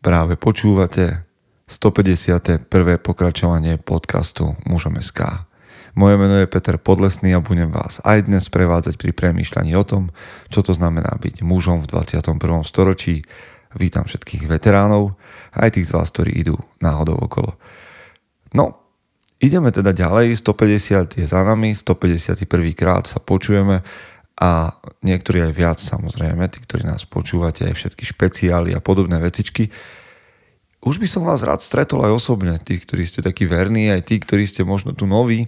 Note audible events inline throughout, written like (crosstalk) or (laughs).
Práve počúvate 151. pokračovanie podcastu Mužom SK. Moje meno je Peter Podlesný a budem vás aj dnes prevádzať pri premýšľaní o tom, čo to znamená byť mužom v 21. storočí. Vítam všetkých veteránov, aj tých z vás, ktorí idú náhodou okolo. No, ideme teda ďalej, 150 je za nami, 151. krát sa počujeme a niektorí aj viac samozrejme, tí, ktorí nás počúvate, aj všetky špeciály a podobné vecičky. Už by som vás rád stretol aj osobne, tí, ktorí ste takí verní, aj tí, ktorí ste možno tu noví.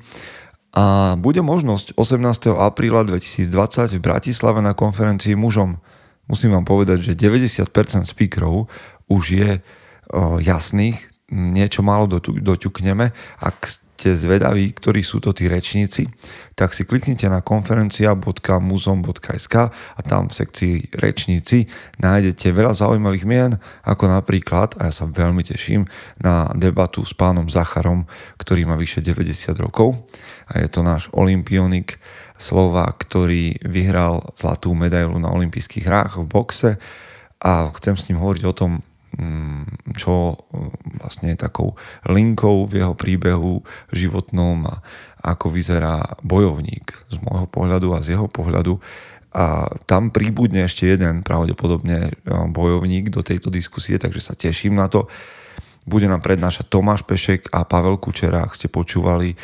A bude možnosť 18. apríla 2020 v Bratislave na konferencii mužom. Musím vám povedať, že 90% speakerov už je o, jasných, niečo málo doťukneme. Ak ste zvedaví, ktorí sú to tí rečníci, tak si kliknite na konferencia.muzom.sk a tam v sekcii rečníci nájdete veľa zaujímavých mien, ako napríklad, a ja sa veľmi teším, na debatu s pánom Zacharom, ktorý má vyše 90 rokov a je to náš olimpionik Slova, ktorý vyhral zlatú medailu na olympijských hrách v boxe a chcem s ním hovoriť o tom, čo mm, vlastne je takou linkou v jeho príbehu životnom a ako vyzerá bojovník z môjho pohľadu a z jeho pohľadu. A tam príbudne ešte jeden pravdepodobne e, bojovník do tejto diskusie, takže sa teším na to. Bude nám prednášať Tomáš Pešek a Pavel Kučera, ak ste počúvali e,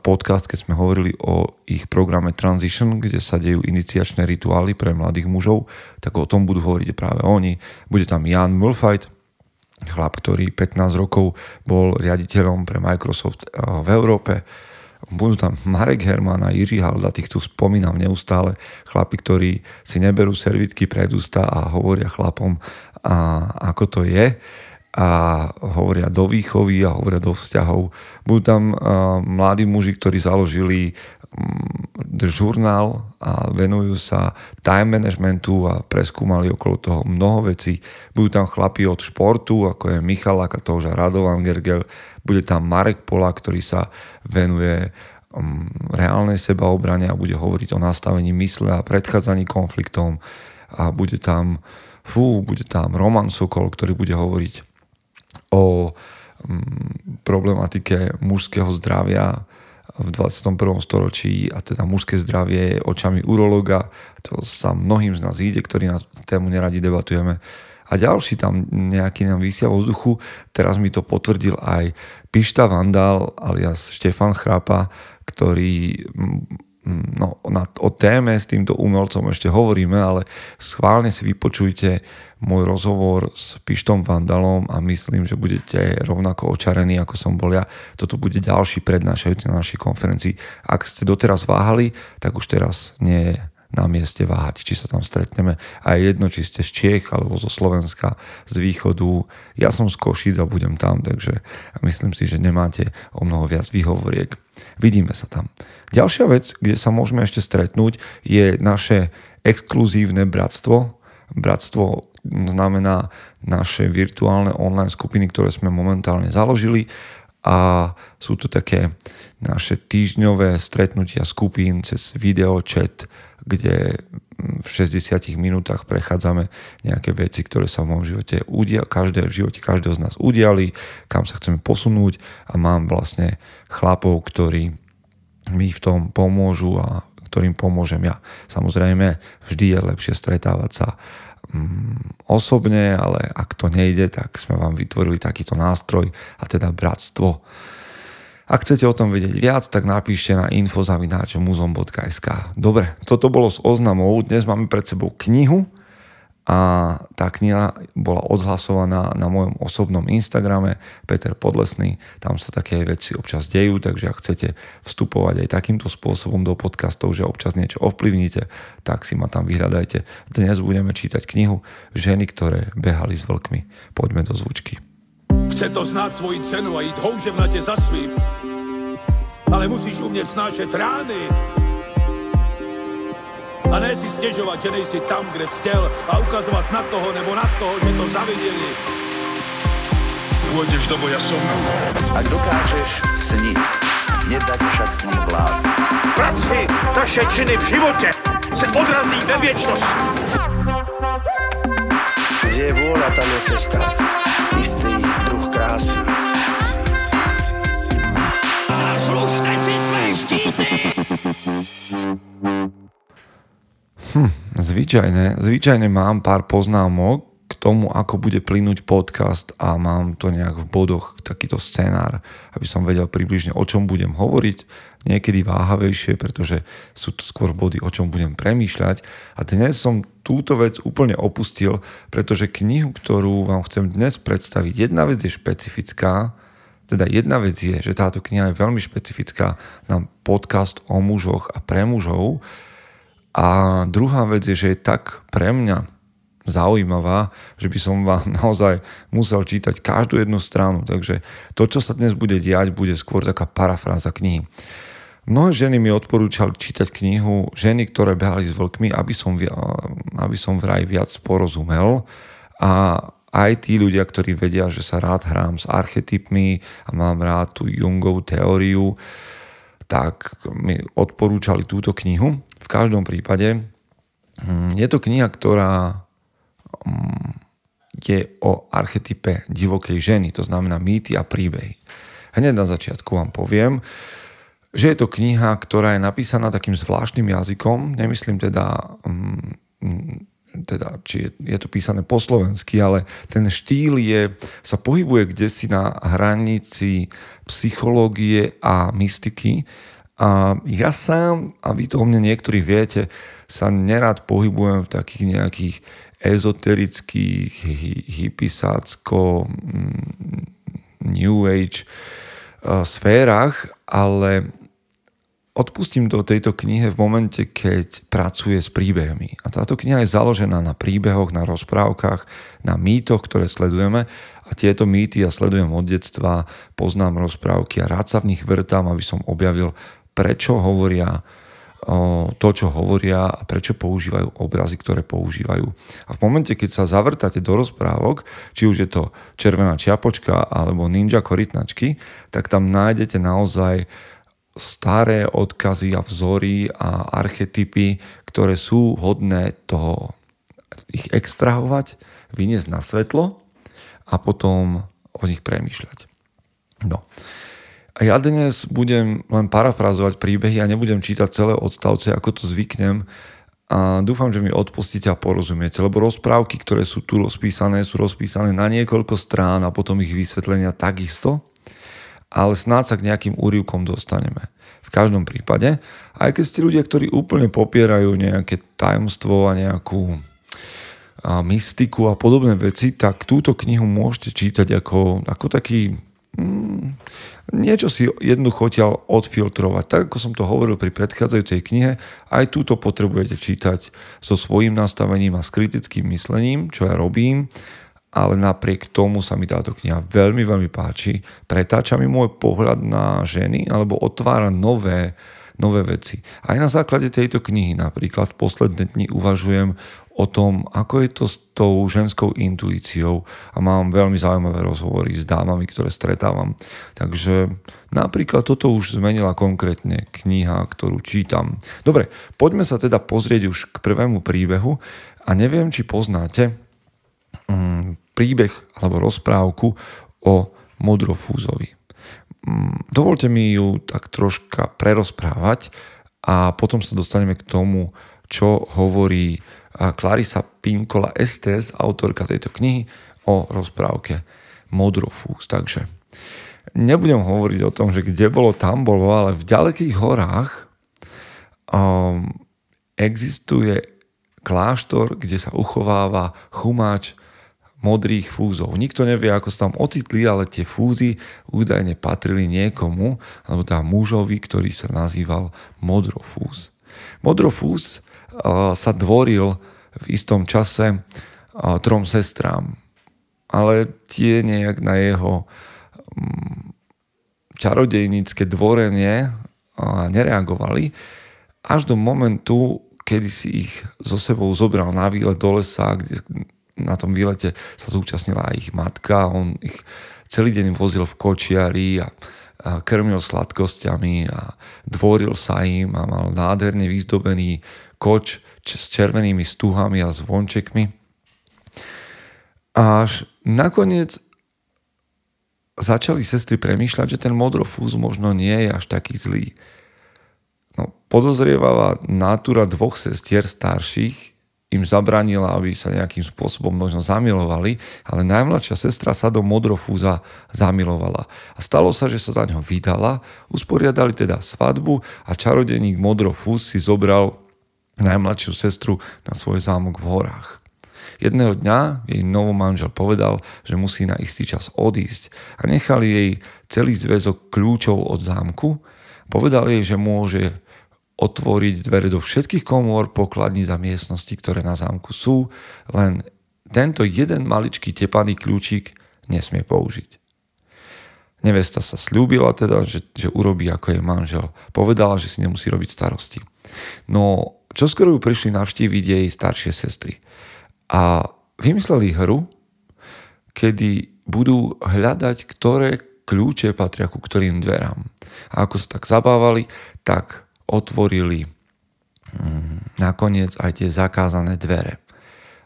podcast, keď sme hovorili o ich programe Transition, kde sa dejú iniciačné rituály pre mladých mužov, tak o tom budú hovoriť práve oni. Bude tam Jan Mulfajt, chlap, ktorý 15 rokov bol riaditeľom pre Microsoft eh, v Európe. Budú tam Marek Herman a Jiří Halda, tých tu spomínam neustále, chlapi, ktorí si neberú servitky pred ústa a hovoria chlapom, a ako to je a hovoria do výchovy a hovoria do vzťahov. Budú tam mladí muži, ktorí založili um, žurnál a venujú sa time managementu a preskúmali okolo toho mnoho vecí. Budú tam chlapi od športu, ako je Michal a Radovan Gergel. Bude tam Marek Pola, ktorý sa venuje um, reálnej sebaobrane a bude hovoriť o nastavení mysle a predchádzaní konfliktom. A bude tam, fú, bude tam Roman Sokol, ktorý bude hovoriť o mm, problematike mužského zdravia v 21. storočí a teda mužské zdravie očami urologa. To sa mnohým z nás ide, ktorí na tému neradi debatujeme. A ďalší tam nejaký nám vysia vo vzduchu. Teraz mi to potvrdil aj Pišta Vandal alias Štefan Chrapa, ktorý mm, no, na, o téme s týmto umelcom ešte hovoríme, ale schválne si vypočujte môj rozhovor s Pištom Vandalom a myslím, že budete rovnako očarení, ako som bol ja. Toto bude ďalší prednášajúci na našej konferencii. Ak ste doteraz váhali, tak už teraz nie je na mieste váhať, či sa tam stretneme. A je jedno, či ste z Čiech alebo zo Slovenska, z východu. Ja som z Košic a budem tam, takže myslím si, že nemáte o mnoho viac výhovoriek. Vidíme sa tam. Ďalšia vec, kde sa môžeme ešte stretnúť, je naše exkluzívne bratstvo. Bratstvo znamená naše virtuálne online skupiny, ktoré sme momentálne založili a sú to také naše týždňové stretnutia skupín cez video chat, kde v 60 minútach prechádzame nejaké veci, ktoré sa v môjom živote udia, každé, v živote každého z nás udiali, kam sa chceme posunúť a mám vlastne chlapov, ktorí mi v tom pomôžu a ktorým pomôžem ja. Samozrejme, vždy je lepšie stretávať sa mm, osobne, ale ak to nejde, tak sme vám vytvorili takýto nástroj a teda bratstvo. Ak chcete o tom vedieť viac, tak napíšte na infozavináčemuzom.sk Dobre, toto bolo s oznamou. Dnes máme pred sebou knihu a tá kniha bola odhlasovaná na mojom osobnom Instagrame Peter Podlesný. Tam sa také veci občas dejú, takže ak chcete vstupovať aj takýmto spôsobom do podcastov, že občas niečo ovplyvníte, tak si ma tam vyhľadajte. Dnes budeme čítať knihu Ženy, ktoré behali s vlkmi. Poďme do zvučky. Chce to znát svoji cenu a jít houževnatě za svým. Ale musíš umět snášet rány. A ne si stiežovať, že nejsi tam, kde si chcel a ukazovať na toho nebo na toho, že to zavideli. Pôjdeš do boja som. Ak dokážeš sniť, nedať však snom vlád. Práci taše činy v živote se odrazí ve viečnosti. Kde je vôľa, tam je cesta. Istý druh krásy. Zaslužte si své štíty! Zvyčajne, zvyčajne mám pár poznámok k tomu, ako bude plynúť podcast a mám to nejak v bodoch, takýto scenár, aby som vedel približne, o čom budem hovoriť, niekedy váhavejšie, pretože sú to skôr body, o čom budem premýšľať. A dnes som túto vec úplne opustil, pretože knihu, ktorú vám chcem dnes predstaviť, jedna vec je špecifická, teda jedna vec je, že táto kniha je veľmi špecifická na podcast o mužoch a pre mužov, a druhá vec je, že je tak pre mňa zaujímavá, že by som vám (laughs) naozaj musel čítať každú jednu stranu. Takže to, čo sa dnes bude diať, bude skôr taká parafráza knihy. Mnohé ženy mi odporúčali čítať knihu Ženy, ktoré behali s vlkmi, aby som, aby som vraj viac porozumel. A aj tí ľudia, ktorí vedia, že sa rád hrám s archetypmi a mám rád tú Jungovú teóriu, tak mi odporúčali túto knihu. V každom prípade hm, je to kniha, ktorá hm, je o archetype divokej ženy, to znamená mýty a príbehy. Hneď na začiatku vám poviem, že je to kniha, ktorá je napísaná takým zvláštnym jazykom, nemyslím teda, hm, teda či je, je to písané po slovensky, ale ten štýl je, sa pohybuje kde si na hranici psychológie a mystiky. A ja sám, a vy to o mne niektorí viete, sa nerad pohybujem v takých nejakých ezoterických, hypisácko, mm, New Age uh, sférach, ale odpustím do tejto knihe v momente, keď pracuje s príbehmi. A táto kniha je založená na príbehoch, na rozprávkach, na mýtoch, ktoré sledujeme a tieto mýty ja sledujem od detstva, poznám rozprávky a rád sa v nich vrtám, aby som objavil prečo hovoria to, čo hovoria a prečo používajú obrazy, ktoré používajú. A v momente, keď sa zavrtáte do rozprávok, či už je to červená čiapočka alebo ninja korytnačky, tak tam nájdete naozaj staré odkazy a vzory a archetypy, ktoré sú hodné toho ich extrahovať, vyniesť na svetlo a potom o nich premýšľať. No. A ja dnes budem len parafrazovať príbehy a nebudem čítať celé odstavce, ako to zvyknem. A dúfam, že mi odpustíte a porozumiete, lebo rozprávky, ktoré sú tu rozpísané, sú rozpísané na niekoľko strán a potom ich vysvetlenia takisto, ale snáď sa k nejakým úrivkom dostaneme. V každom prípade, aj keď ste ľudia, ktorí úplne popierajú nejaké tajomstvo a nejakú a mystiku a podobné veci, tak túto knihu môžete čítať ako, ako taký mm, niečo si jednoducho odtiaľ odfiltrovať. Tak ako som to hovoril pri predchádzajúcej knihe, aj túto potrebujete čítať so svojím nastavením a s kritickým myslením, čo ja robím, ale napriek tomu sa mi táto kniha veľmi, veľmi páči. Pretáča mi môj pohľad na ženy alebo otvára nové, nové veci. Aj na základe tejto knihy napríklad posledné dni uvažujem o tom, ako je to s tou ženskou intuíciou a mám veľmi zaujímavé rozhovory s dámami, ktoré stretávam. Takže napríklad toto už zmenila konkrétne kniha, ktorú čítam. Dobre, poďme sa teda pozrieť už k prvému príbehu a neviem, či poznáte um, príbeh alebo rozprávku o Modrofúzovi. Um, dovolte mi ju tak troška prerozprávať a potom sa dostaneme k tomu, čo hovorí Clarisa Pinkola Estes, autorka tejto knihy, o rozprávke Modrofús. Takže nebudem hovoriť o tom, že kde bolo, tam bolo, ale v ďalekých horách um, existuje kláštor, kde sa uchováva chumáč modrých fúzov. Nikto nevie, ako sa tam ocitli, ale tie fúzy údajne patrili niekomu, alebo teda mužovi, ktorý sa nazýval Modrofúz. Modrofúz sa dvoril v istom čase trom sestrám. Ale tie nejak na jeho mm, čarodejnícke dvorenie nereagovali až do momentu, kedy si ich so sebou zobral na výlet do lesa, kde na tom výlete sa zúčastnila aj ich matka. On ich celý deň vozil v kočiari a krmil sladkosťami a dvoril sa im a mal nádherne vyzdobený koč s červenými stuhami a zvončekmi. Až nakoniec začali sestry premýšľať, že ten modrofúz možno nie je až taký zlý. No, podozrievala natúra dvoch sestier starších im zabranila, aby sa nejakým spôsobom možno zamilovali, ale najmladšia sestra sa do modrofúza zamilovala. A stalo sa, že sa za ňo vydala, usporiadali teda svadbu a čarodeník modrofúz si zobral najmladšiu sestru na svoj zámok v horách. Jedného dňa jej novomanžel povedal, že musí na istý čas odísť a nechali jej celý zväzok kľúčov od zámku. Povedal jej, že môže otvoriť dvere do všetkých komôr pokladní za miestnosti, ktoré na zámku sú, len tento jeden maličký tepaný kľúčik nesmie použiť. Nevesta sa slúbila teda, že, že urobí ako jej manžel. Povedala, že si nemusí robiť starosti. No, čo skoro ju prišli navštíviť jej staršie sestry. A vymysleli hru, kedy budú hľadať, ktoré kľúče patria ku ktorým dverám. A ako sa tak zabávali, tak otvorili mm, nakoniec aj tie zakázané dvere.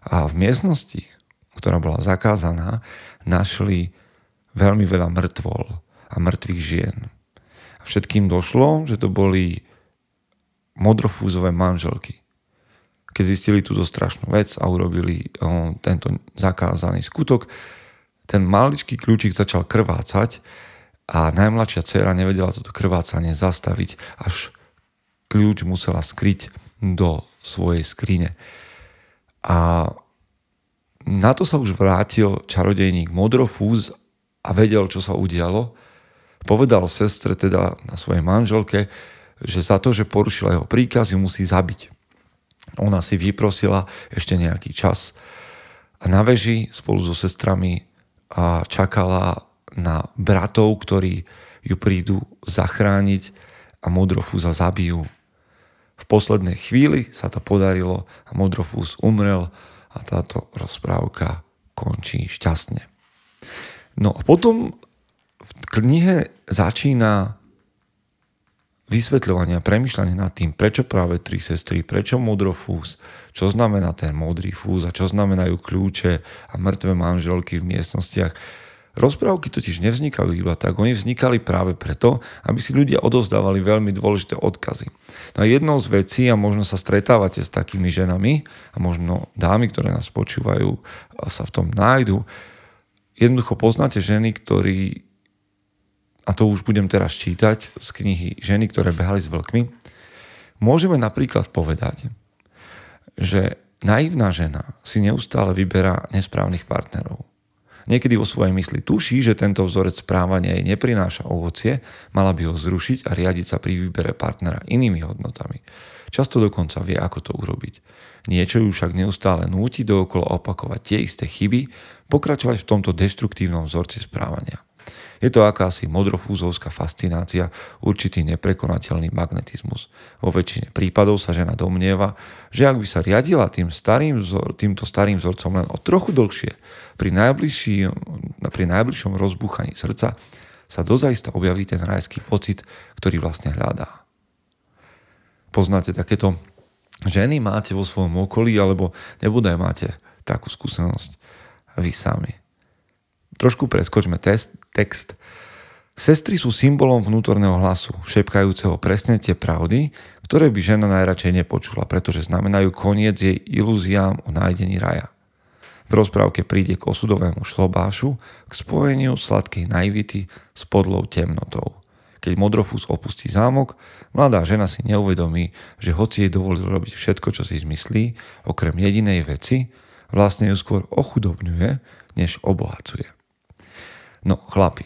A v miestnosti, ktorá bola zakázaná, našli veľmi veľa mŕtvol a mŕtvych žien. A všetkým došlo, že to boli modrofúzové manželky. Keď zistili túto strašnú vec a urobili o, tento zakázaný skutok, ten maličký kľúčik začal krvácať a najmladšia dcera nevedela toto krvácanie zastaviť, až kľúč musela skryť do svojej skrine. A na to sa už vrátil čarodejník Modrofúz a vedel, čo sa udialo. Povedal sestre, teda na svojej manželke, že za to, že porušila jeho príkaz, ju musí zabiť. Ona si vyprosila ešte nejaký čas a na veži spolu so sestrami a čakala na bratov, ktorí ju prídu zachrániť a Modrofúza zabijú. V poslednej chvíli sa to podarilo a Modrofús umrel a táto rozprávka končí šťastne. No a potom v knihe začína vysvetľovanie a premyšľanie nad tým, prečo práve tri sestry, prečo modrofús, čo znamená ten modrý fúz a čo znamenajú kľúče a mŕtve manželky v miestnostiach Rozprávky totiž nevznikajú iba tak, oni vznikali práve preto, aby si ľudia odozdávali veľmi dôležité odkazy. No a jednou z vecí, a možno sa stretávate s takými ženami, a možno dámy, ktoré nás počúvajú, sa v tom nájdu, jednoducho poznáte ženy, ktorí, a to už budem teraz čítať z knihy Ženy, ktoré behali s vlkmi, môžeme napríklad povedať, že naivná žena si neustále vyberá nesprávnych partnerov Niekedy vo svojej mysli tuší, že tento vzorec správania jej neprináša ovocie, mala by ho zrušiť a riadiť sa pri výbere partnera inými hodnotami. Často dokonca vie, ako to urobiť. Niečo ju však neustále núti dookola opakovať tie isté chyby, pokračovať v tomto deštruktívnom vzorci správania. Je to akási modrofúzovská fascinácia, určitý neprekonateľný magnetizmus. Vo väčšine prípadov sa žena domnieva, že ak by sa riadila tým starým vzor, týmto starým vzorcom len o trochu dlhšie, pri, pri najbližšom rozbúchaní srdca sa dozaista objaví ten rajský pocit, ktorý vlastne hľadá. Poznáte takéto ženy, máte vo svojom okolí, alebo nebudaj máte takú skúsenosť vy sami. Trošku preskočme test, text. Sestry sú symbolom vnútorného hlasu, šepkajúceho presne tie pravdy, ktoré by žena najradšej nepočula, pretože znamenajú koniec jej ilúziám o nájdení raja. V rozprávke príde k osudovému šlobášu, k spojeniu sladkej naivity s podlou temnotou. Keď Modrofus opustí zámok, mladá žena si neuvedomí, že hoci jej dovolil robiť všetko, čo si zmyslí, okrem jedinej veci, vlastne ju skôr ochudobňuje, než obohacuje. No, chlapi.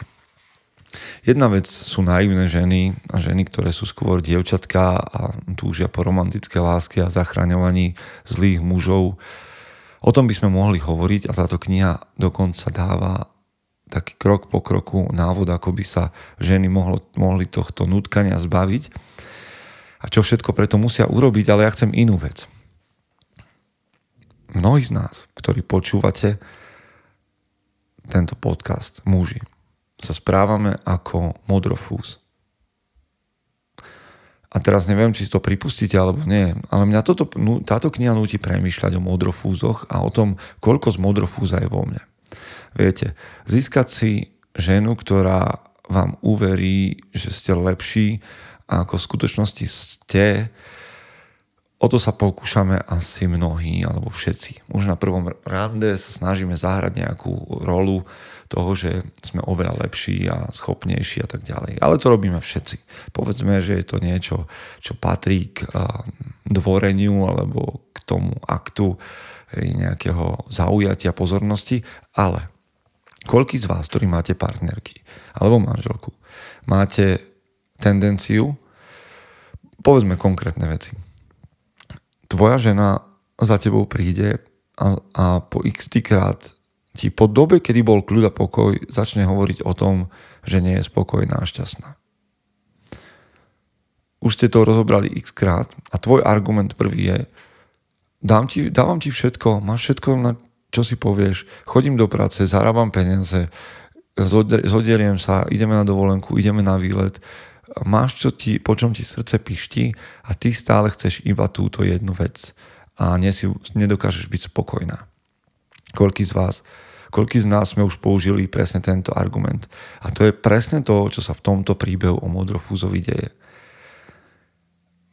Jedna vec sú naivné ženy a ženy, ktoré sú skôr dievčatka a túžia po romantické lásky a zachraňovaní zlých mužov. O tom by sme mohli hovoriť a táto kniha dokonca dáva taký krok po kroku návod, ako by sa ženy mohlo, mohli tohto nutkania zbaviť a čo všetko preto musia urobiť, ale ja chcem inú vec. Mnohí z nás, ktorí počúvate, tento podcast, muži, sa správame ako modrofúz. A teraz neviem, či si to pripustíte alebo nie, ale mňa toto, táto kniha nutí premýšľať o modrofúzoch a o tom, koľko z modrofúza je vo mne. Viete, získať si ženu, ktorá vám uverí, že ste lepší, ako v skutočnosti ste, o to sa pokúšame asi mnohí, alebo všetci. Už na prvom rande sa snažíme zahrať nejakú rolu toho, že sme oveľa lepší a schopnejší a tak ďalej. Ale to robíme všetci. Povedzme, že je to niečo, čo patrí k dvoreniu alebo k tomu aktu nejakého zaujatia pozornosti, ale koľký z vás, ktorí máte partnerky alebo manželku, máte tendenciu, povedzme konkrétne veci, tvoja žena za tebou príde a, a po x krát ti po dobe, kedy bol kľud a pokoj, začne hovoriť o tom, že nie je spokojná a šťastná. Už ste to rozobrali x krát a tvoj argument prvý je, dám ti, dávam ti všetko, máš všetko, na čo si povieš, chodím do práce, zarábam peniaze, zoderiem sa, ideme na dovolenku, ideme na výlet, máš čo ti, po čom ti srdce pišti a ty stále chceš iba túto jednu vec a nesi, nedokážeš byť spokojná. Koľký z vás, koľký z nás sme už použili presne tento argument. A to je presne to, čo sa v tomto príbehu o Modrofúzovi deje.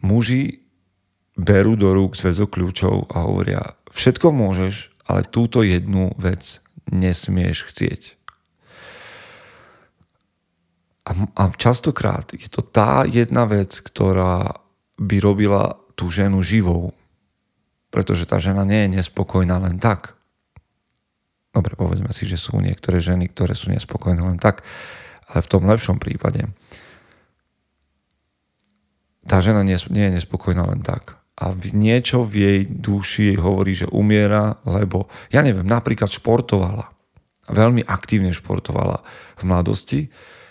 Muži berú do rúk zväzok kľúčov a hovoria, všetko môžeš, ale túto jednu vec nesmieš chcieť. A, a častokrát je to tá jedna vec, ktorá by robila tú ženu živou. Pretože tá žena nie je nespokojná len tak. Dobre, povedzme si, že sú niektoré ženy, ktoré sú nespokojné len tak. Ale v tom lepšom prípade tá žena nie, nie je nespokojná len tak. A niečo v jej duši jej hovorí, že umiera, lebo, ja neviem, napríklad športovala. Veľmi aktívne športovala v mladosti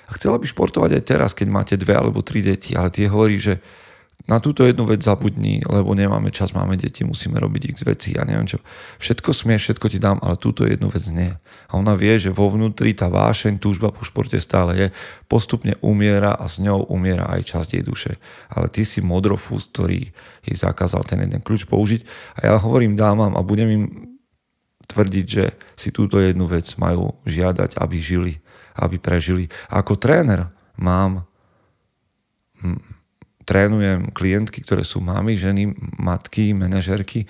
a chcela by športovať aj teraz, keď máte dve alebo tri deti, ale tie hovorí, že na túto jednu vec zabudni, lebo nemáme čas, máme deti, musíme robiť ich veci ja neviem čo. Všetko smieš, všetko ti dám, ale túto jednu vec nie. A ona vie, že vo vnútri tá vášeň, túžba po športe stále je, postupne umiera a s ňou umiera aj časť jej duše. Ale ty si modrofús, ktorý jej zakázal ten jeden kľúč použiť a ja hovorím dámam a budem im tvrdiť, že si túto jednu vec majú žiadať, aby žili aby prežili. Ako tréner mám, trénujem klientky, ktoré sú mamy, ženy, matky, manažerky,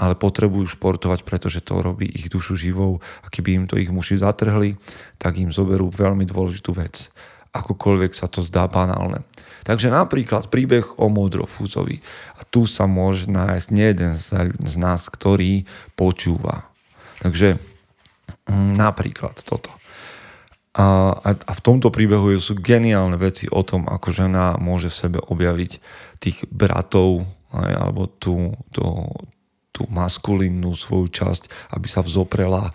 ale potrebujú športovať, pretože to robí ich dušu živou a keby im to ich muži zatrhli, tak im zoberú veľmi dôležitú vec. Akokoľvek sa to zdá banálne. Takže napríklad príbeh o Modrofúzovi. A tu sa môže nájsť jeden z nás, ktorý počúva. Takže napríklad toto. A, a, v tomto príbehu sú geniálne veci o tom, ako žena môže v sebe objaviť tých bratov alebo tú, tú, tú maskulínu svoju časť, aby sa vzoprela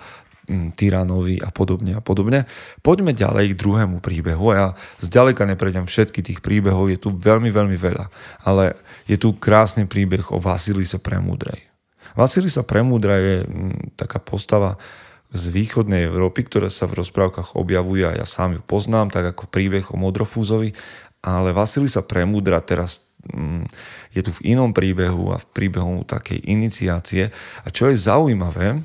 m, tyranovi a podobne a podobne. Poďme ďalej k druhému príbehu. Ja zďaleka neprejdem všetky tých príbehov, je tu veľmi, veľmi veľa. Ale je tu krásny príbeh o Vasilise Premúdrej. Vasilisa Premúdra je m, taká postava, z východnej Európy, ktorá sa v rozprávkach objavuje a ja sám ju poznám, tak ako príbeh o Modrofúzovi, ale Vasily sa premúdra teraz mm, je tu v inom príbehu a v príbehu takej iniciácie. A čo je zaujímavé,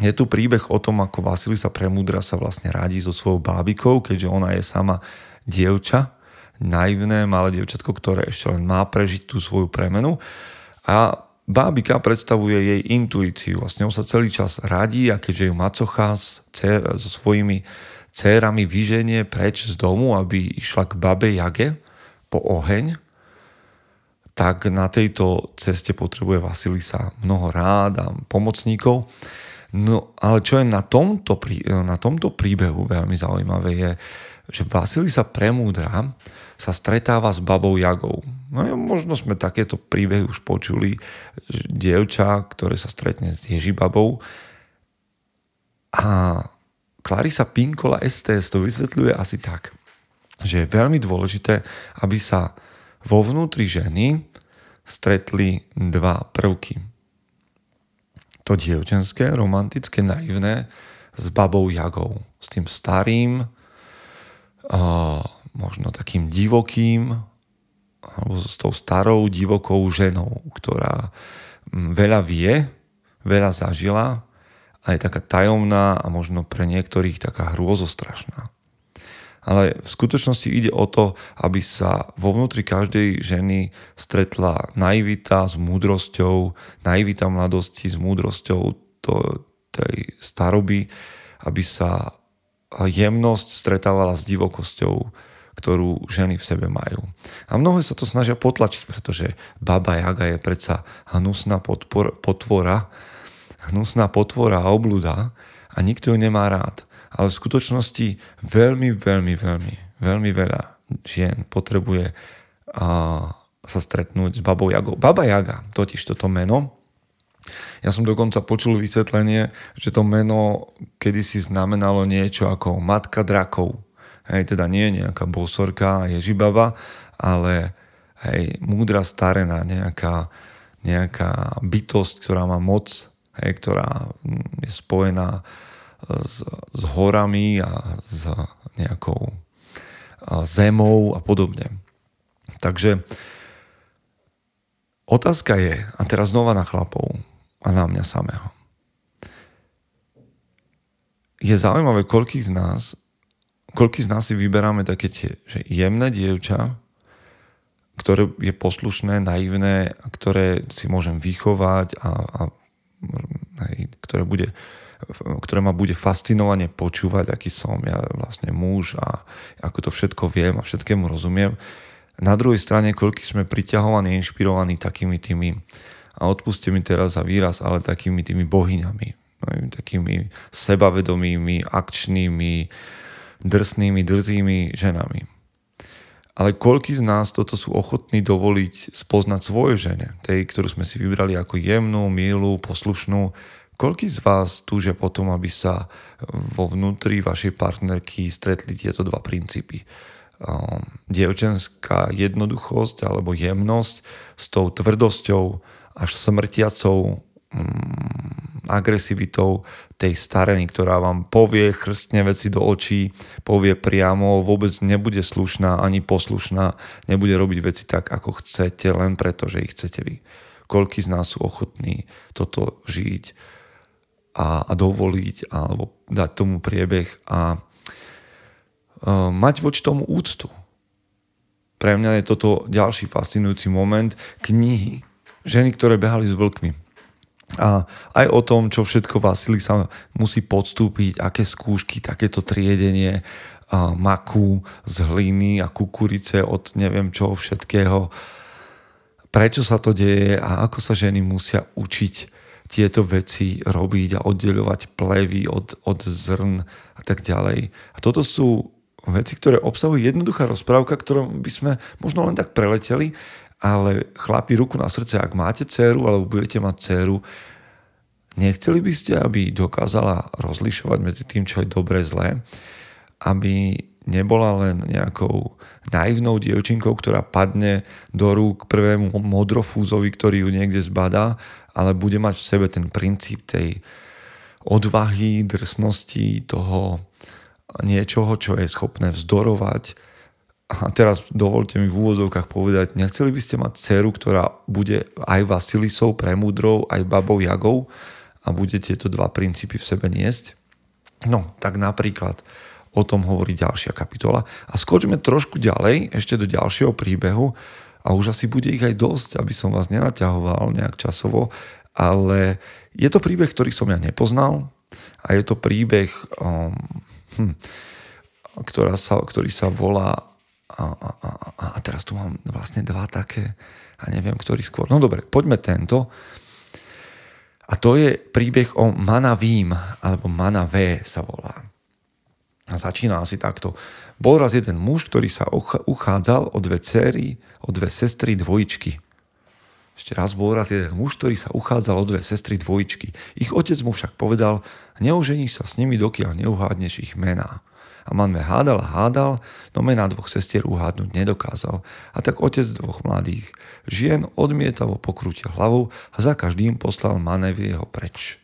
je tu príbeh o tom, ako Vasily sa premúdra sa vlastne radí so svojou bábikou, keďže ona je sama dievča, naivné malé dievčatko, ktoré ešte len má prežiť tú svoju premenu. A Bábika predstavuje jej intuíciu. Vlastne on sa celý čas radí a keďže ju macocha s cer, so svojimi cérami vyženie preč z domu, aby išla k babe Jage po oheň, tak na tejto ceste potrebuje Vasilisa mnoho rád a pomocníkov. No ale čo je na tomto, na tomto príbehu veľmi zaujímavé je, že Vasilisa premúdra sa stretáva s babou Jagou. No možno sme takéto príbehy už počuli, dievča, ktoré sa stretne s Ježibabou a Clarisa Pinkola STS to vysvetľuje asi tak, že je veľmi dôležité, aby sa vo vnútri ženy stretli dva prvky. To dievčenské, romantické, naivné s babou Jagou, s tým starým, možno takým divokým, alebo s tou starou divokou ženou, ktorá mm, veľa vie, veľa zažila a je taká tajomná a možno pre niektorých taká hrôzostrašná. Ale v skutočnosti ide o to, aby sa vo vnútri každej ženy stretla naivita s múdrosťou, naivita mladosti s múdrosťou to, tej staroby, aby sa jemnosť stretávala s divokosťou, ktorú ženy v sebe majú. A mnohé sa to snažia potlačiť, pretože baba Jaga je predsa hnusná podpor, potvora, hnusná potvora a obluda a nikto ju nemá rád ale v skutočnosti veľmi, veľmi, veľmi, veľmi veľa žien potrebuje a, sa stretnúť s babou Jagou. Baba Jaga, totiž toto meno, ja som dokonca počul vysvetlenie, že to meno kedysi znamenalo niečo ako matka drakov. Hej, teda nie nejaká bosorka, ježibaba, ale hej, múdra starená, nejaká, nejaká bytosť, ktorá má moc, hej, ktorá je spojená s, s horami a s nejakou zemou a podobne. Takže otázka je, a teraz znova na chlapov a na mňa samého. Je zaujímavé, koľký z nás, koľký z nás si vyberáme také tie, že jemné dievča, ktoré je poslušné, naivné, ktoré si môžem vychovať a, a ktoré bude ktoré ma bude fascinovane počúvať, aký som ja vlastne muž a ako to všetko viem a všetkému rozumiem. Na druhej strane, koľky sme priťahovaní, inšpirovaní takými tými, a odpuste mi teraz za výraz, ale takými tými bohyňami, takými sebavedomými, akčnými, drsnými, drzými ženami. Ale koľky z nás toto sú ochotní dovoliť spoznať svoje žene, tej, ktorú sme si vybrali ako jemnú, milú, poslušnú, Koľký z vás túžia potom, aby sa vo vnútri vašej partnerky stretli tieto dva princípy? Um, dievčenská jednoduchosť alebo jemnosť s tou tvrdosťou až smrtiacou agresivitou tej stareny, ktorá vám povie, chrstne veci do očí, povie priamo, vôbec nebude slušná ani poslušná, nebude robiť veci tak, ako chcete, len preto, že ich chcete vy. Koľký z nás sú ochotní toto žiť? a, a dovoliť alebo dať tomu priebeh a uh, mať voči tomu úctu. Pre mňa je toto ďalší fascinujúci moment knihy Ženy, ktoré behali s vlkmi. A aj o tom, čo všetko Vasily sa musí podstúpiť, aké skúšky, takéto triedenie a maku z hliny a kukurice od neviem čoho všetkého. Prečo sa to deje a ako sa ženy musia učiť tieto veci robiť a oddeľovať plevy od, od zrn a tak ďalej. A toto sú veci, ktoré obsahujú jednoduchá rozprávka, ktorú by sme možno len tak preleteli, ale chlapi ruku na srdce, ak máte dceru alebo budete mať dceru, nechceli by ste, aby dokázala rozlišovať medzi tým, čo je dobre, zlé, aby nebola len nejakou naivnou dievčinkou, ktorá padne do rúk prvému modrofúzovi, ktorý ju niekde zbadá ale bude mať v sebe ten princíp tej odvahy, drsnosti, toho niečoho, čo je schopné vzdorovať. A teraz dovolte mi v úvodzovkách povedať, nechceli by ste mať dceru, ktorá bude aj Vasilisou, premúdrou, aj babou Jagou a bude tieto dva princípy v sebe niesť? No, tak napríklad o tom hovorí ďalšia kapitola. A skočme trošku ďalej, ešte do ďalšieho príbehu, a už asi bude ich aj dosť, aby som vás nenaťahoval nejak časovo, ale je to príbeh, ktorý som ja nepoznal a je to príbeh, um, hm, ktorá sa, ktorý sa volá a, a, a, teraz tu mám vlastne dva také a neviem, ktorý skôr. No dobre, poďme tento. A to je príbeh o Manavím, alebo Manavé sa volá. A začína asi takto. Bol raz jeden muž, ktorý sa uchádzal o dve céry, o dve sestry dvojičky. Ešte raz bol raz jeden muž, ktorý sa uchádzal o dve sestry dvojičky. Ich otec mu však povedal, neuženíš sa s nimi, dokiaľ neuhádneš ich mená. A Manve hádal a hádal, no mená dvoch sestier uhádnuť nedokázal. A tak otec dvoch mladých žien odmietavo pokrútil hlavou a za každým poslal jeho preč.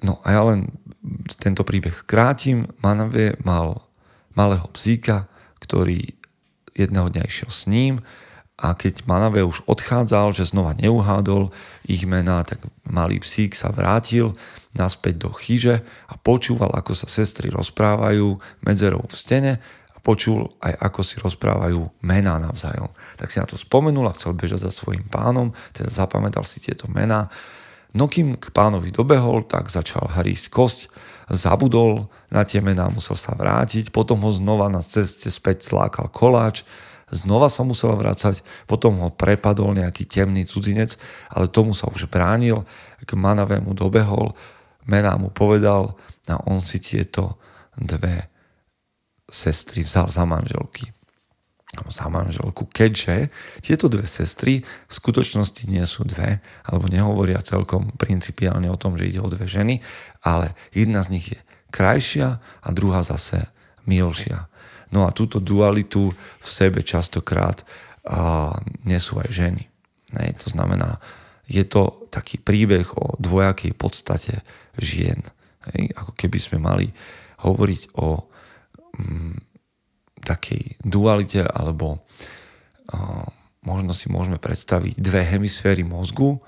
No a ja len tento príbeh krátim. Manave mal malého psíka, ktorý jedného dňa išiel s ním a keď Manave už odchádzal, že znova neuhádol ich mená, tak malý psík sa vrátil naspäť do chyže a počúval, ako sa sestry rozprávajú medzerou v stene a počul aj, ako si rozprávajú mená navzájom. Tak si na to spomenul a chcel bežať za svojim pánom, teda zapamätal si tieto mená. No kým k pánovi dobehol, tak začal hrísť kosť, zabudol na tie mená, musel sa vrátiť, potom ho znova na ceste späť zlákal koláč, znova sa musel vrácať, potom ho prepadol nejaký temný cudzinec, ale tomu sa už bránil, k Manavému dobehol, mená mu povedal a on si tieto dve sestry vzal za manželky za manželku, keďže tieto dve sestry v skutočnosti nie sú dve, alebo nehovoria celkom principiálne o tom, že ide o dve ženy, ale jedna z nich je krajšia a druhá zase milšia. No a túto dualitu v sebe častokrát a, nesú aj ženy. Ne? To znamená, je to taký príbeh o dvojakej podstate žien. Hej? Ako keby sme mali hovoriť o mm, takej dualite alebo a, možno si môžeme predstaviť dve hemisféry mozgu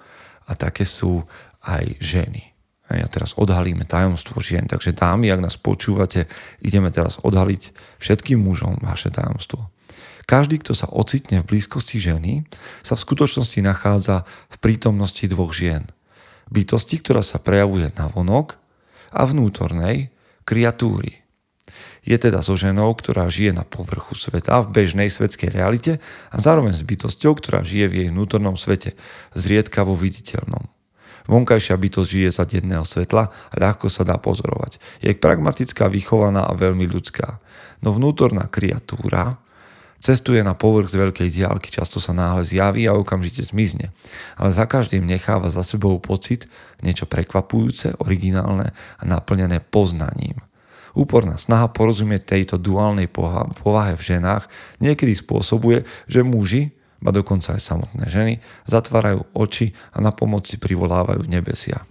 a také sú aj ženy. A teraz odhalíme tajomstvo žien. Takže dámy, ak nás počúvate, ideme teraz odhaliť všetkým mužom vaše tajomstvo. Každý, kto sa ocitne v blízkosti ženy, sa v skutočnosti nachádza v prítomnosti dvoch žien. Bytosti, ktorá sa prejavuje na vonok a vnútornej kreatúry. Je teda so ženou, ktorá žije na povrchu sveta v bežnej svetskej realite a zároveň s bytosťou, ktorá žije v jej vnútornom svete, zriedkavo viditeľnom. Vonkajšia bytosť žije za denného svetla a ľahko sa dá pozorovať. Je pragmatická, vychovaná a veľmi ľudská. No vnútorná kreatúra cestuje na povrch z veľkej diálky, často sa náhle zjaví a okamžite zmizne. Ale za každým necháva za sebou pocit niečo prekvapujúce, originálne a naplnené poznaním. Úporná snaha porozumieť tejto duálnej povahe v ženách niekedy spôsobuje, že muži ba dokonca aj samotné ženy, zatvárajú oči a na pomoci privolávajú nebesia.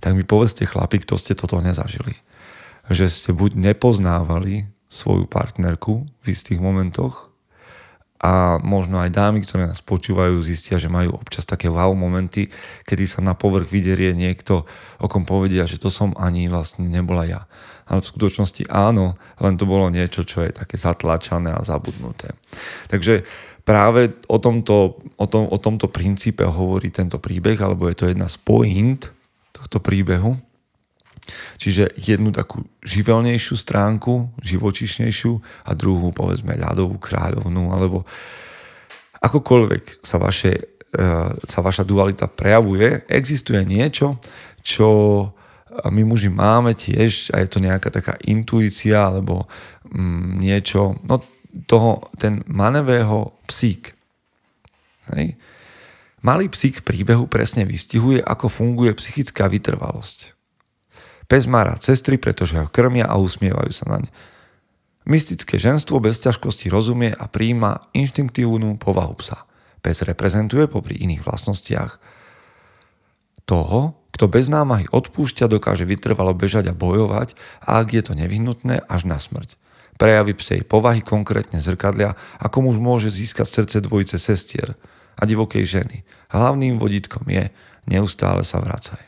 Tak mi povedzte chlapi, kto ste toto nezažili. Že ste buď nepoznávali svoju partnerku v istých momentoch a možno aj dámy, ktoré nás počúvajú, zistia, že majú občas také wow momenty, kedy sa na povrch vyderie niekto, o kom povedia, že to som ani vlastne nebola ja. Ale v skutočnosti áno, len to bolo niečo, čo je také zatlačané a zabudnuté. Takže práve o tomto, o, tom, o tomto princípe hovorí tento príbeh, alebo je to jedna z point tohto príbehu. Čiže jednu takú živelnejšiu stránku, živočišnejšiu a druhú, povedzme, ľadovú kráľovnú, alebo akokoľvek sa, vaše, e, sa vaša dualita prejavuje, existuje niečo, čo my muži máme tiež a je to nejaká taká intuícia alebo mm, niečo, no toho, ten manevého psík. Hej. Malý psík v príbehu presne vystihuje, ako funguje psychická vytrvalosť. Pes má rád sestry, pretože ho krmia a usmievajú sa naň. Mystické ženstvo bez ťažkosti rozumie a príjma inštinktívnu povahu psa. Pes reprezentuje popri iných vlastnostiach toho, kto bez námahy odpúšťa, dokáže vytrvalo bežať a bojovať a ak je to nevyhnutné, až na smrť. Prejavy psej povahy konkrétne zrkadlia, ako muž môže získať srdce dvojice sestier a divokej ženy. Hlavným vodítkom je neustále sa vracaj.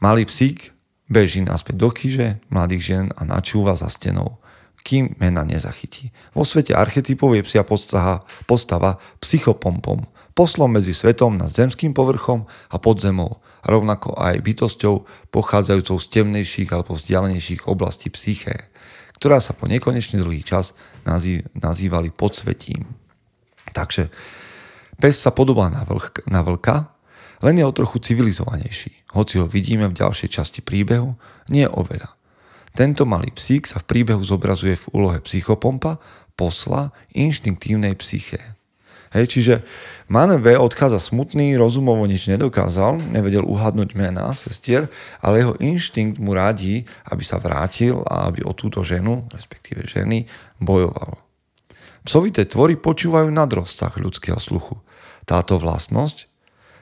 Malý psík beží naspäť do chyže mladých žien a načúva za stenou, kým mena nezachytí. Vo svete archetypov je psia postava, postava psychopompom, poslom medzi svetom nad zemským povrchom a podzemou, rovnako aj bytosťou pochádzajúcou z temnejších alebo vzdialenejších oblastí psyché ktorá sa po nekonečne dlhý čas nazý, nazývali podsvetím. Takže pes sa podobá na, vlk, na vlka, len je o trochu civilizovanejší. Hoci ho vidíme v ďalšej časti príbehu, nie oveľa. Tento malý psík sa v príbehu zobrazuje v úlohe psychopompa, posla inštinktívnej psyché. Hej, čiže V odchádza smutný, rozumovo nič nedokázal, nevedel uhadnúť mená sestier, ale jeho inštinkt mu radí, aby sa vrátil a aby o túto ženu, respektíve ženy, bojoval. Psovité tvory počúvajú na rozsah ľudského sluchu. Táto vlastnosť,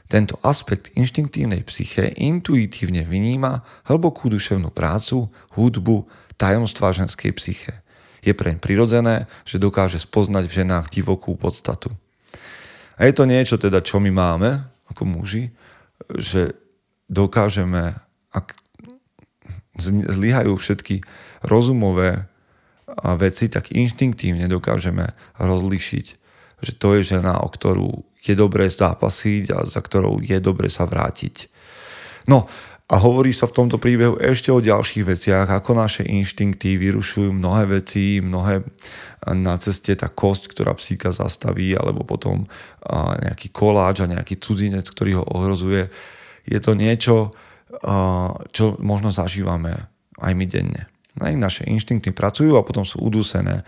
tento aspekt inštinktívnej psyche intuitívne vyníma hlbokú duševnú prácu, hudbu, tajomstvá ženskej psyche – Je preň prirodzené, že dokáže spoznať v ženách divokú podstatu. A je to niečo teda, čo my máme ako muži, že dokážeme, ak zlyhajú všetky rozumové veci, tak inštinktívne dokážeme rozlišiť, že to je žena, o ktorú je dobré zápasiť a za ktorou je dobré sa vrátiť. No a hovorí sa v tomto príbehu ešte o ďalších veciach, ako naše inštinkty vyrušujú mnohé veci, mnohé na ceste tá kosť, ktorá psíka zastaví, alebo potom nejaký koláč a nejaký cudzinec, ktorý ho ohrozuje. Je to niečo, čo možno zažívame aj my denne. Aj naše inštinkty pracujú a potom sú udúsené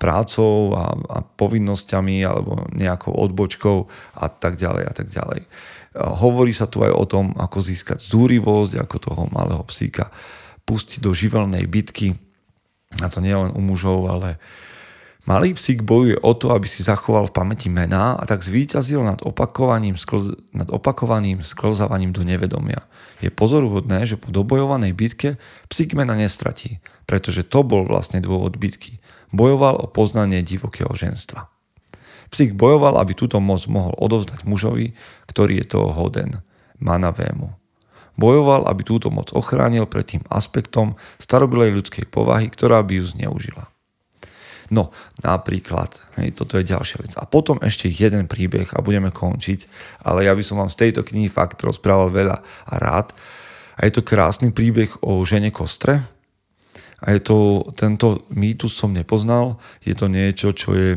prácou a povinnosťami alebo nejakou odbočkou a tak ďalej a tak ďalej. Hovorí sa tu aj o tom, ako získať zúrivosť, ako toho malého psíka pustiť do živelnej bitky. A to nie len u mužov, ale malý psík bojuje o to, aby si zachoval v pamäti mená a tak zvíťazil nad opakovaným, sklz, nad opakovaným sklzávaním do nevedomia. Je pozoruhodné, že po dobojovanej bitke psík mena nestratí, pretože to bol vlastne dôvod bitky. Bojoval o poznanie divokého ženstva. Psík bojoval, aby túto moc mohol odovzdať mužovi, ktorý je toho hoden, manavému. Bojoval, aby túto moc ochránil pred tým aspektom starobilej ľudskej povahy, ktorá by ju zneužila. No, napríklad, hej, toto je ďalšia vec. A potom ešte jeden príbeh a budeme končiť, ale ja by som vám z tejto knihy fakt rozprával veľa a rád. A je to krásny príbeh o žene Kostre. A je to, tento mýtus som nepoznal. Je to niečo, čo je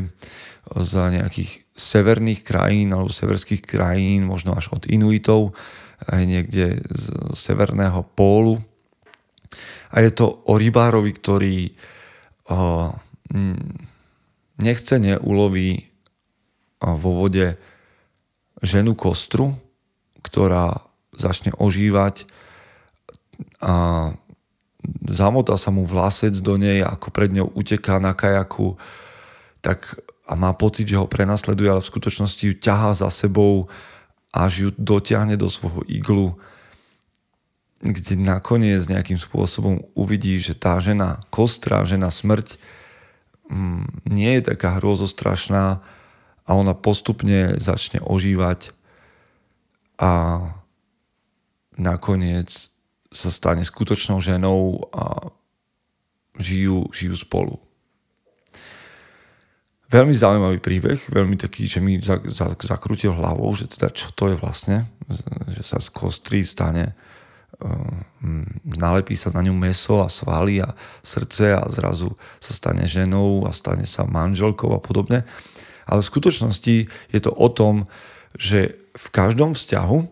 z nejakých severných krajín alebo severských krajín, možno až od Inuitov, aj niekde z severného pólu. A je to o rybárovi, ktorý uh, nechce neuloví uh, vo vode ženu kostru, ktorá začne ožívať a zamotá sa mu vlasec do nej, ako pred ňou uteká na kajaku, tak a má pocit, že ho prenasleduje, ale v skutočnosti ju ťahá za sebou až ju dotiahne do svojho iglu, kde nakoniec nejakým spôsobom uvidí, že tá žena kostra, žena smrť mm, nie je taká hrozostrašná a ona postupne začne ožívať a nakoniec sa stane skutočnou ženou a žijú, žijú spolu. Veľmi zaujímavý príbeh, veľmi taký, že mi zakrútil hlavou, že teda čo to je vlastne, že sa z kostry stane, uh, nalepí sa na ňu meso a svaly a srdce a zrazu sa stane ženou a stane sa manželkou a podobne. Ale v skutočnosti je to o tom, že v každom vzťahu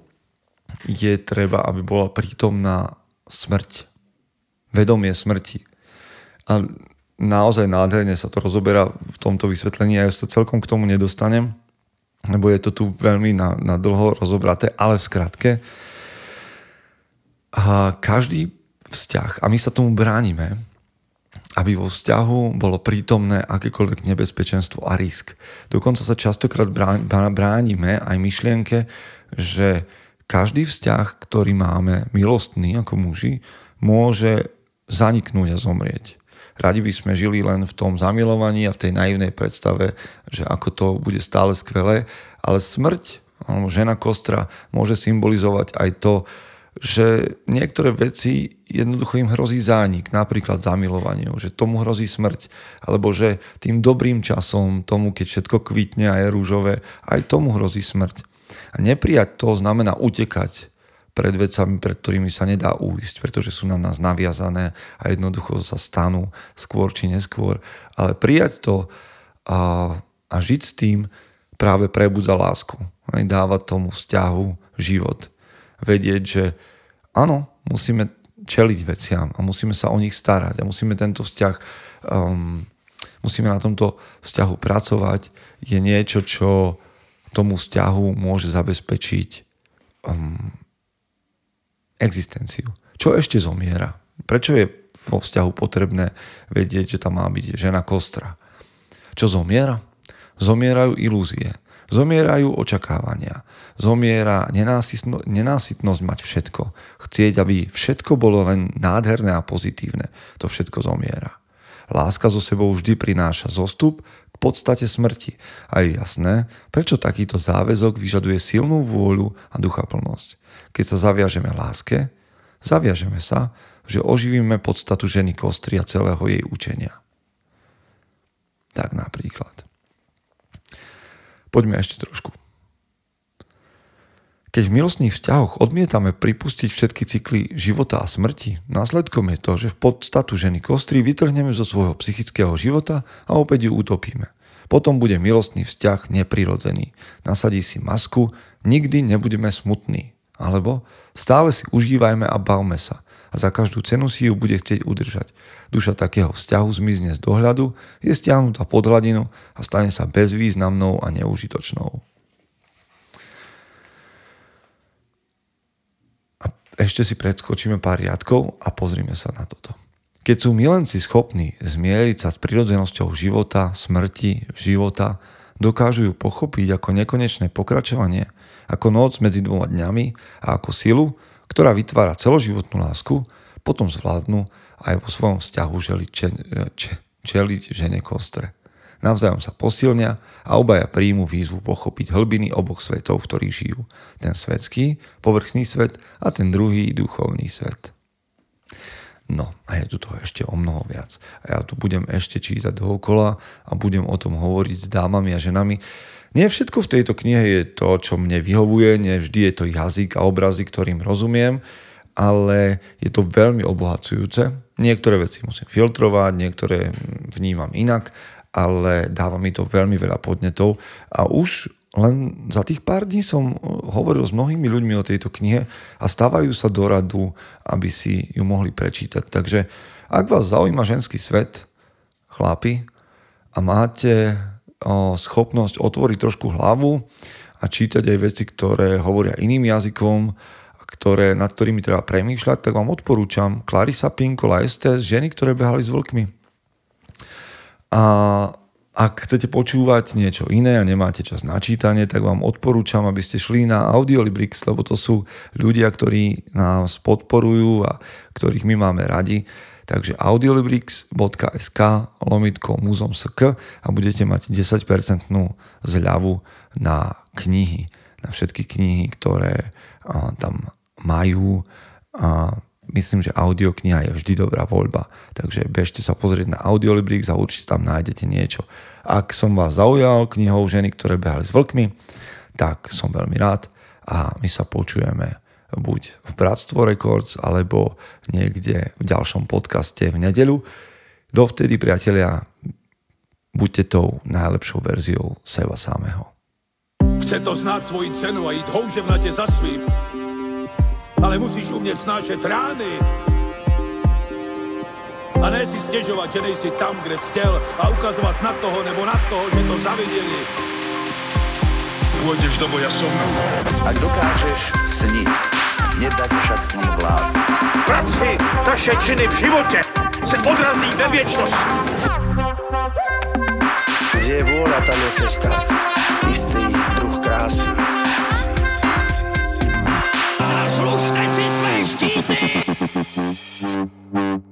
je treba, aby bola prítomná smrť. Vedomie smrti. A naozaj nádherne sa to rozoberá v tomto vysvetlení a ja sa celkom k tomu nedostanem, lebo je to tu veľmi na, na dlho rozobraté, ale v skratke. A každý vzťah, a my sa tomu bránime, aby vo vzťahu bolo prítomné akékoľvek nebezpečenstvo a risk. Dokonca sa častokrát bránime aj myšlienke, že každý vzťah, ktorý máme milostný ako muži, môže zaniknúť a zomrieť. Radi by sme žili len v tom zamilovaní a v tej naivnej predstave, že ako to bude stále skvelé, ale smrť, alebo žena kostra môže symbolizovať aj to, že niektoré veci jednoducho im hrozí zánik, napríklad zamilovaniu, že tomu hrozí smrť, alebo že tým dobrým časom, tomu, keď všetko kvitne a je rúžové, aj tomu hrozí smrť. A neprijať to znamená utekať pred vecami, pred ktorými sa nedá uísť, pretože sú na nás naviazané a jednoducho sa stanú skôr či neskôr. Ale prijať to a, a žiť s tým práve prebudza lásku. Aj dávať tomu vzťahu život. Vedieť, že áno, musíme čeliť veciam a musíme sa o nich starať a musíme tento vzťah um, musíme na tomto vzťahu pracovať je niečo, čo tomu vzťahu môže zabezpečiť um, existenciu. Čo ešte zomiera? Prečo je vo vzťahu potrebné vedieť, že tam má byť žena kostra? Čo zomiera? Zomierajú ilúzie. Zomierajú očakávania. Zomiera nenásytnosť mať všetko. Chcieť, aby všetko bolo len nádherné a pozitívne. To všetko zomiera. Láska zo sebou vždy prináša zostup podstate smrti. A je jasné, prečo takýto záväzok vyžaduje silnú vôľu a duchaplnosť. Keď sa zaviažeme láske, zaviažeme sa, že oživíme podstatu ženy kostry a celého jej učenia. Tak napríklad. Poďme ešte trošku. Keď v milostných vzťahoch odmietame pripustiť všetky cykly života a smrti, následkom je to, že v podstatu ženy kostry vytrhneme zo svojho psychického života a opäť ju utopíme. Potom bude milostný vzťah neprirodzený. Nasadí si masku, nikdy nebudeme smutní. Alebo stále si užívajme a bavme sa a za každú cenu si ju bude chcieť udržať. Duša takého vzťahu zmizne z dohľadu, je stiahnutá pod hladinu a stane sa bezvýznamnou a neužitočnou. A ešte si predskočíme pár riadkov a pozrime sa na toto. Keď sú milenci schopní zmieriť sa s prirodzenosťou života, smrti, života, dokážu ju pochopiť ako nekonečné pokračovanie, ako noc medzi dvoma dňami a ako silu, ktorá vytvára celoživotnú lásku, potom zvládnu aj vo svojom vzťahu želiť, če, če, čeliť žene kostre. Navzájom sa posilnia a obaja príjmu výzvu pochopiť hlbiny oboch svetov, v ktorých žijú. Ten svetský, povrchný svet a ten druhý, duchovný svet. No a je tu toho ešte o mnoho viac. A ja tu budem ešte čítať dookola a budem o tom hovoriť s dámami a ženami, nie všetko v tejto knihe je to, čo mne vyhovuje, nie vždy je to jazyk a obrazy, ktorým rozumiem, ale je to veľmi obohacujúce. Niektoré veci musím filtrovať, niektoré vnímam inak, ale dáva mi to veľmi veľa podnetov a už len za tých pár dní som hovoril s mnohými ľuďmi o tejto knihe a stávajú sa do radu, aby si ju mohli prečítať. Takže ak vás zaujíma ženský svet, chlapi, a máte schopnosť otvoriť trošku hlavu a čítať aj veci, ktoré hovoria iným jazykom, ktoré, nad ktorými treba premýšľať, tak vám odporúčam Clarissa Pinkola Estes, ženy, ktoré behali s vlkmi. A ak chcete počúvať niečo iné a nemáte čas na čítanie, tak vám odporúčam, aby ste šli na Audiolibrix, lebo to sú ľudia, ktorí nás podporujú a ktorých my máme radi Takže audiolibrix.sk lomitko muzom.sk a budete mať 10% zľavu na knihy, na všetky knihy, ktoré tam majú. A myslím, že audiokniha je vždy dobrá voľba. Takže bežte sa pozrieť na Audiolibrix a určite tam nájdete niečo. Ak som vás zaujal knihou ženy, ktoré behali s vlkmi, tak som veľmi rád a my sa počujeme buď v Bratstvo Records alebo niekde v ďalšom podcaste v nedelu. Dovtedy, priatelia, buďte tou najlepšou verziou seba samého. Chce to znáť svoji cenu a jít houževnatě za svým, ale musíš umět snášet rány. A ne si stěžovat, že nejsi tam, kde jsi chtěl a ukazovat na toho nebo na toho, že to zaviděli. Pôjdeš do boja som. Ak dokážeš sniť, nedať však sním vlád. Práci, taše činy v živote se odrazí ve viečnosti. Kde je vôľa, tam je cesta. Istý druh krásy. Thank you.